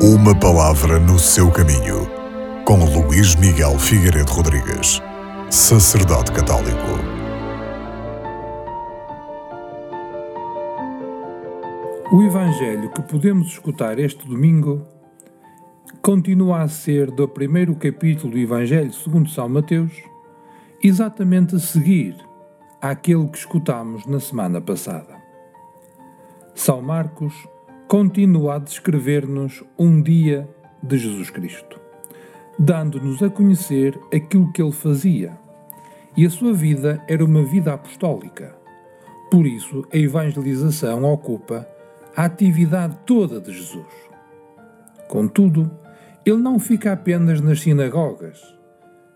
Uma palavra no seu caminho, com Luís Miguel Figueiredo Rodrigues, sacerdote católico. O Evangelho que podemos escutar este domingo continua a ser do primeiro capítulo do Evangelho segundo São Mateus, exatamente a seguir àquele que escutamos na semana passada. São Marcos continua a descrever-nos um dia de Jesus Cristo, dando-nos a conhecer aquilo que ele fazia. E a sua vida era uma vida apostólica. Por isso, a evangelização ocupa a atividade toda de Jesus. Contudo, ele não fica apenas nas sinagogas,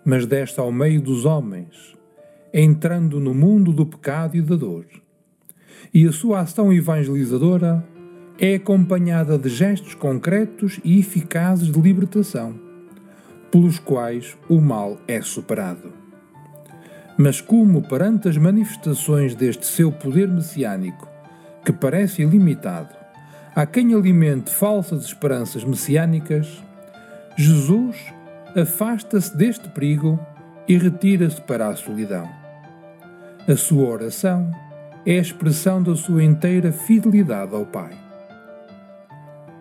mas desce ao meio dos homens, entrando no mundo do pecado e da dor. E a sua ação evangelizadora é acompanhada de gestos concretos e eficazes de libertação, pelos quais o mal é superado. Mas como perante as manifestações deste seu poder messiânico, que parece ilimitado, há quem alimente falsas esperanças messiânicas, Jesus afasta-se deste perigo e retira-se para a solidão. A sua oração é a expressão da sua inteira fidelidade ao Pai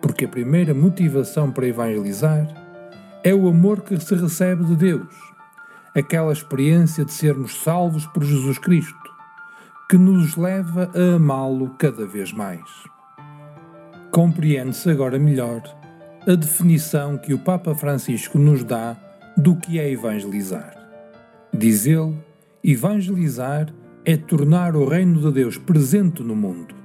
porque a primeira motivação para evangelizar é o amor que se recebe de Deus, aquela experiência de sermos salvos por Jesus Cristo, que nos leva a amá-lo cada vez mais. Compreende-se agora melhor a definição que o Papa Francisco nos dá do que é evangelizar. Diz ele: evangelizar é tornar o reino de Deus presente no mundo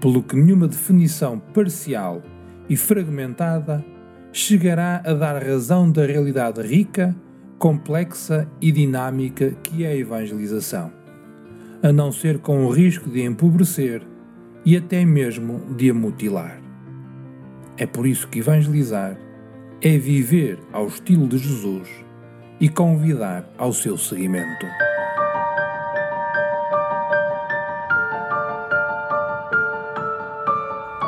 pelo que nenhuma definição parcial e fragmentada chegará a dar razão da realidade rica, complexa e dinâmica que é a evangelização, a não ser com o risco de empobrecer e até mesmo de a mutilar. É por isso que evangelizar é viver ao estilo de Jesus e convidar ao seu seguimento.